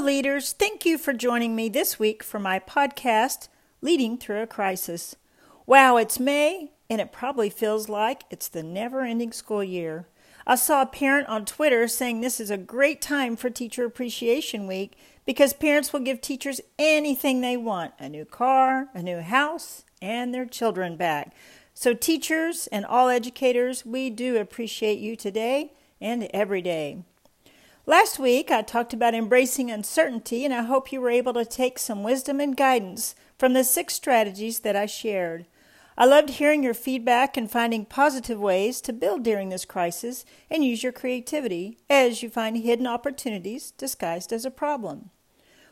Leaders. Thank you for joining me this week for my podcast, Leading Through a Crisis. Wow, it's May, and it probably feels like it's the never ending school year. I saw a parent on Twitter saying this is a great time for Teacher Appreciation Week because parents will give teachers anything they want a new car, a new house, and their children back. So, teachers and all educators, we do appreciate you today and every day. Last week, I talked about embracing uncertainty, and I hope you were able to take some wisdom and guidance from the six strategies that I shared. I loved hearing your feedback and finding positive ways to build during this crisis and use your creativity as you find hidden opportunities disguised as a problem.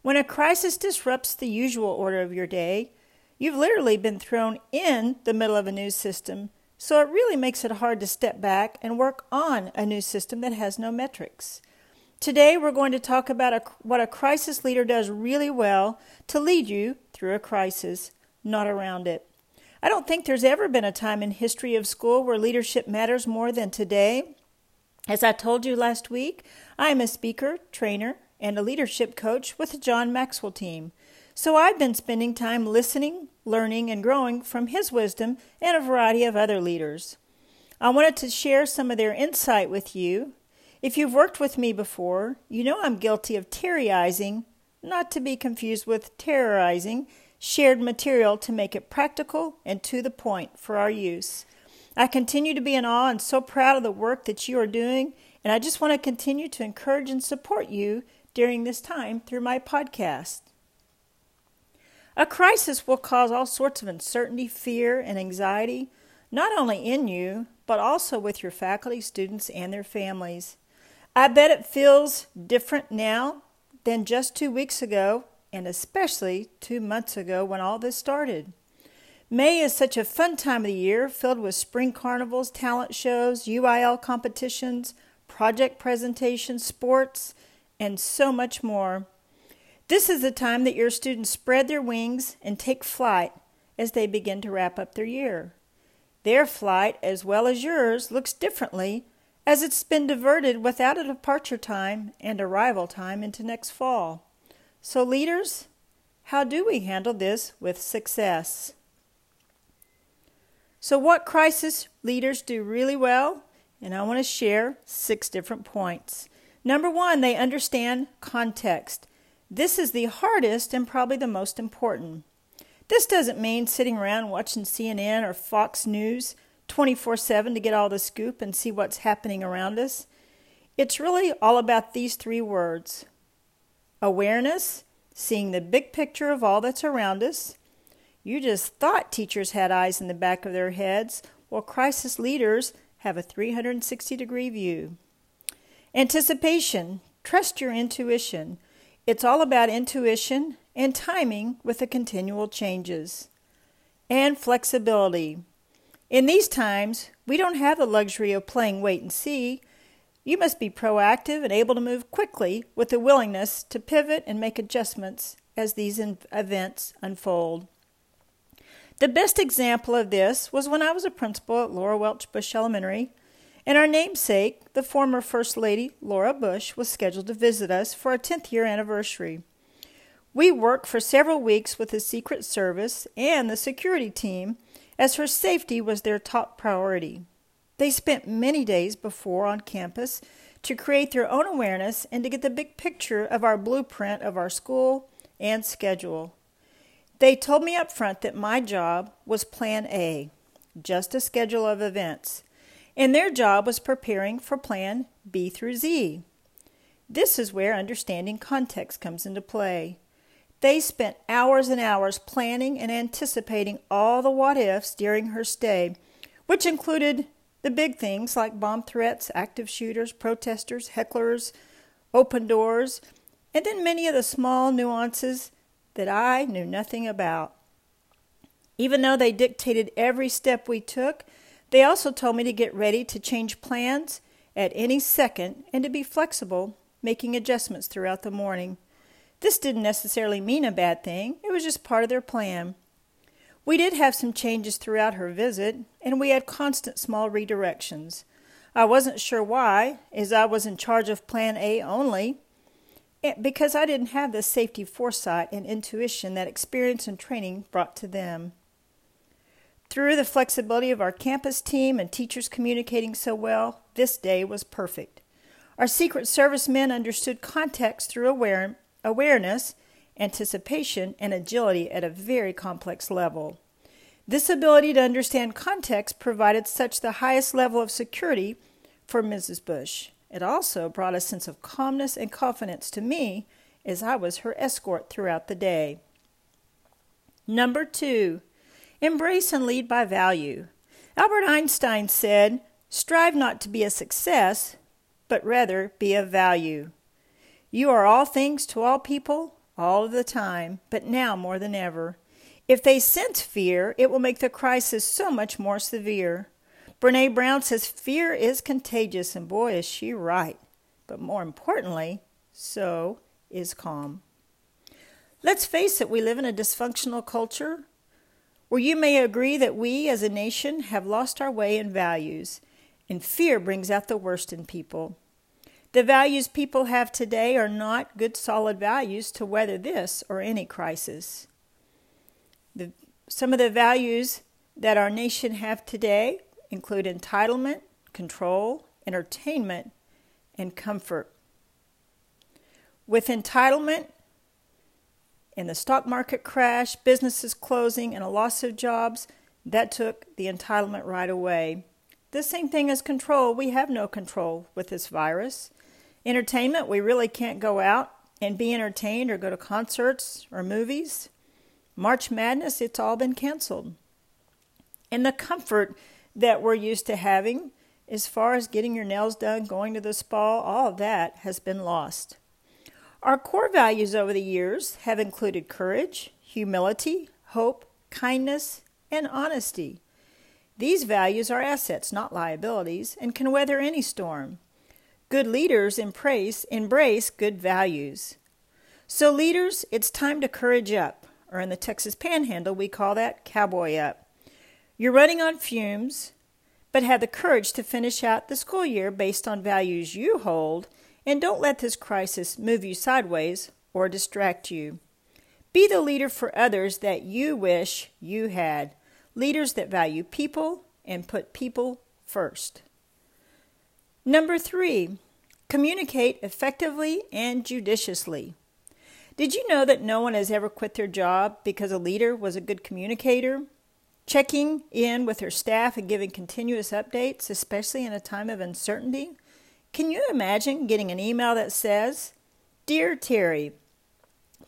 When a crisis disrupts the usual order of your day, you've literally been thrown in the middle of a new system, so it really makes it hard to step back and work on a new system that has no metrics. Today, we're going to talk about a, what a crisis leader does really well to lead you through a crisis, not around it. I don't think there's ever been a time in history of school where leadership matters more than today. As I told you last week, I am a speaker, trainer, and a leadership coach with the John Maxwell team. So I've been spending time listening, learning, and growing from his wisdom and a variety of other leaders. I wanted to share some of their insight with you if you've worked with me before, you know I'm guilty of terryizing, not to be confused with terrorizing, shared material to make it practical and to the point for our use. I continue to be in awe and so proud of the work that you are doing, and I just want to continue to encourage and support you during this time through my podcast. A crisis will cause all sorts of uncertainty, fear, and anxiety, not only in you, but also with your faculty, students, and their families. I bet it feels different now than just two weeks ago, and especially two months ago when all this started. May is such a fun time of the year, filled with spring carnivals, talent shows, UIL competitions, project presentations, sports, and so much more. This is the time that your students spread their wings and take flight as they begin to wrap up their year. Their flight, as well as yours, looks differently as it's been diverted without a departure time and arrival time into next fall. So, leaders, how do we handle this with success? So, what crisis leaders do really well? And I want to share six different points. Number one, they understand context. This is the hardest and probably the most important. This doesn't mean sitting around watching CNN or Fox News 24 7 to get all the scoop and see what's happening around us. It's really all about these three words awareness, seeing the big picture of all that's around us. You just thought teachers had eyes in the back of their heads. Well, crisis leaders have a 360 degree view. Anticipation, trust your intuition. It's all about intuition and timing with the continual changes. And flexibility. In these times, we don't have the luxury of playing wait and see. You must be proactive and able to move quickly with the willingness to pivot and make adjustments as these events unfold. The best example of this was when I was a principal at Laura Welch Bush Elementary, and our namesake, the former First Lady Laura Bush, was scheduled to visit us for our 10th year anniversary. We worked for several weeks with the Secret Service and the security team as her safety was their top priority. They spent many days before on campus to create their own awareness and to get the big picture of our blueprint of our school and schedule. They told me up front that my job was Plan A, just a schedule of events, and their job was preparing for Plan B through Z. This is where understanding context comes into play. They spent hours and hours planning and anticipating all the what ifs during her stay, which included the big things like bomb threats, active shooters, protesters, hecklers, open doors, and then many of the small nuances that I knew nothing about. Even though they dictated every step we took, they also told me to get ready to change plans at any second and to be flexible, making adjustments throughout the morning. This didn't necessarily mean a bad thing, it was just part of their plan. We did have some changes throughout her visit, and we had constant small redirections. I wasn't sure why, as I was in charge of Plan A only. because I didn't have the safety foresight and intuition that experience and training brought to them. Through the flexibility of our campus team and teachers communicating so well, this day was perfect. Our Secret Service men understood context through aware, awareness, anticipation, and agility at a very complex level. This ability to understand context provided such the highest level of security for Mrs. Bush. It also brought a sense of calmness and confidence to me as I was her escort throughout the day. Number two, embrace and lead by value. Albert Einstein said, Strive not to be a success, but rather be of value. You are all things to all people, all of the time, but now more than ever. If they sense fear, it will make the crisis so much more severe. Brene Brown says fear is contagious, and boy, is she right. But more importantly, so is calm. Let's face it, we live in a dysfunctional culture where you may agree that we as a nation have lost our way in values, and fear brings out the worst in people. The values people have today are not good, solid values to weather this or any crisis. The, some of the values that our nation have today include entitlement, control, entertainment, and comfort. With entitlement in the stock market crash, businesses closing, and a loss of jobs, that took the entitlement right away. The same thing as control. We have no control with this virus. Entertainment, we really can't go out and be entertained or go to concerts or movies. March Madness, it's all been canceled. And the comfort that we're used to having, as far as getting your nails done, going to the spa, all of that has been lost. Our core values over the years have included courage, humility, hope, kindness, and honesty. These values are assets, not liabilities, and can weather any storm. Good leaders embrace, embrace good values. So, leaders, it's time to courage up, or in the Texas Panhandle, we call that cowboy up. You're running on fumes, but have the courage to finish out the school year based on values you hold, and don't let this crisis move you sideways or distract you. Be the leader for others that you wish you had, leaders that value people and put people first. Number three, communicate effectively and judiciously. Did you know that no one has ever quit their job because a leader was a good communicator? Checking in with her staff and giving continuous updates, especially in a time of uncertainty? Can you imagine getting an email that says, Dear Terry,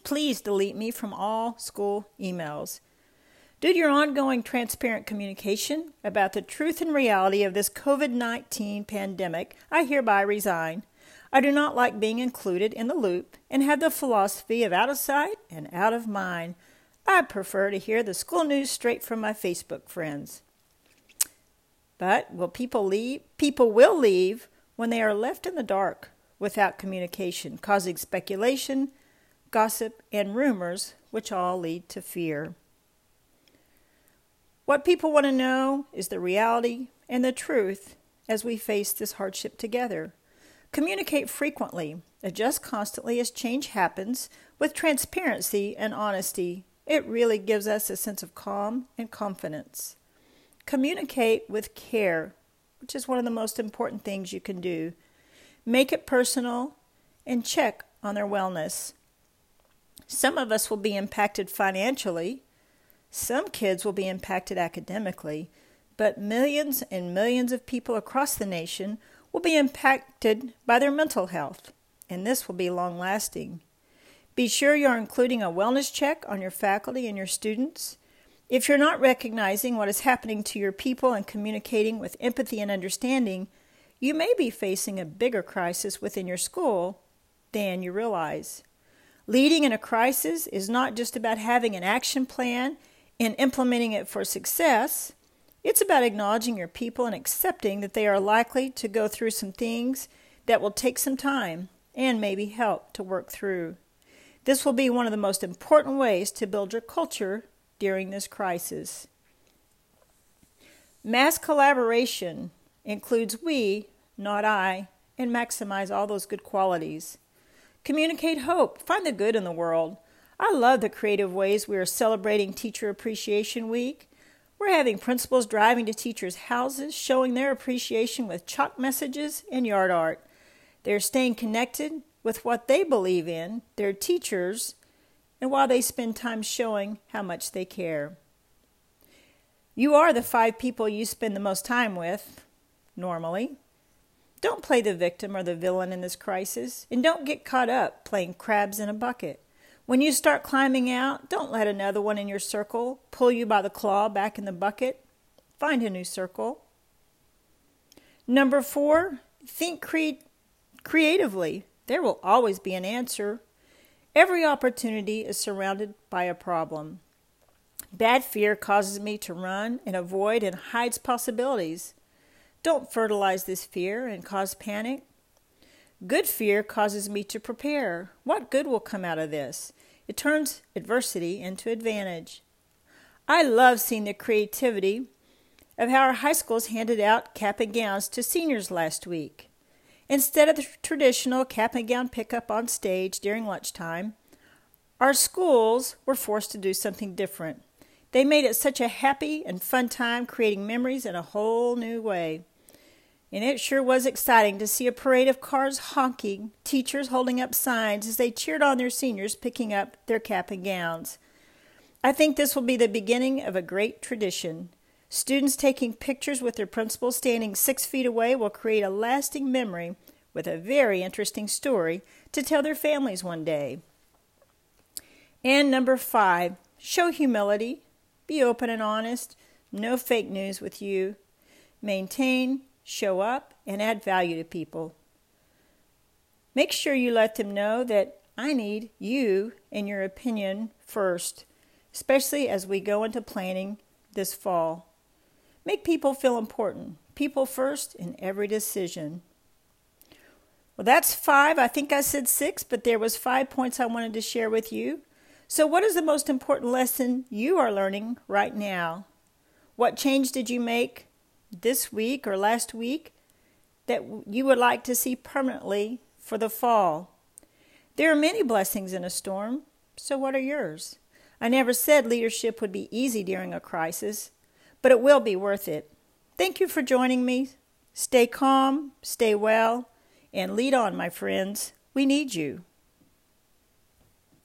please delete me from all school emails. Due to your ongoing transparent communication about the truth and reality of this COVID 19 pandemic, I hereby resign. I do not like being included in the loop and have the philosophy of out of sight and out of mind. I prefer to hear the school news straight from my Facebook friends. But will people leave? People will leave when they are left in the dark without communication, causing speculation, gossip, and rumors, which all lead to fear. What people want to know is the reality and the truth as we face this hardship together. Communicate frequently, adjust constantly as change happens with transparency and honesty. It really gives us a sense of calm and confidence. Communicate with care, which is one of the most important things you can do. Make it personal and check on their wellness. Some of us will be impacted financially some kids will be impacted academically, but millions and millions of people across the nation will be impacted by their mental health, and this will be long lasting. Be sure you're including a wellness check on your faculty and your students. If you're not recognizing what is happening to your people and communicating with empathy and understanding, you may be facing a bigger crisis within your school than you realize. Leading in a crisis is not just about having an action plan in implementing it for success, it's about acknowledging your people and accepting that they are likely to go through some things that will take some time and maybe help to work through. This will be one of the most important ways to build your culture during this crisis. Mass collaboration includes we, not I, and maximize all those good qualities. Communicate hope. Find the good in the world. I love the creative ways we are celebrating Teacher Appreciation Week. We're having principals driving to teachers' houses, showing their appreciation with chalk messages and yard art. They're staying connected with what they believe in, their teachers, and while they spend time showing how much they care. You are the five people you spend the most time with, normally. Don't play the victim or the villain in this crisis, and don't get caught up playing crabs in a bucket. When you start climbing out, don't let another one in your circle pull you by the claw back in the bucket. Find a new circle. Number four, think cre- creatively. There will always be an answer. Every opportunity is surrounded by a problem. Bad fear causes me to run and avoid and hides possibilities. Don't fertilize this fear and cause panic. Good fear causes me to prepare. What good will come out of this? It turns adversity into advantage. I love seeing the creativity of how our high schools handed out cap and gowns to seniors last week. Instead of the traditional cap and gown pickup on stage during lunchtime, our schools were forced to do something different. They made it such a happy and fun time, creating memories in a whole new way. And it sure was exciting to see a parade of cars honking, teachers holding up signs as they cheered on their seniors picking up their cap and gowns. I think this will be the beginning of a great tradition. Students taking pictures with their principal standing six feet away will create a lasting memory with a very interesting story to tell their families one day. And number five, show humility be open and honest. No fake news with you. Maintain, show up, and add value to people. Make sure you let them know that I need you and your opinion first, especially as we go into planning this fall. Make people feel important. People first in every decision. Well, that's five. I think I said six, but there was five points I wanted to share with you. So, what is the most important lesson you are learning right now? What change did you make this week or last week that you would like to see permanently for the fall? There are many blessings in a storm, so what are yours? I never said leadership would be easy during a crisis, but it will be worth it. Thank you for joining me. Stay calm, stay well, and lead on, my friends. We need you.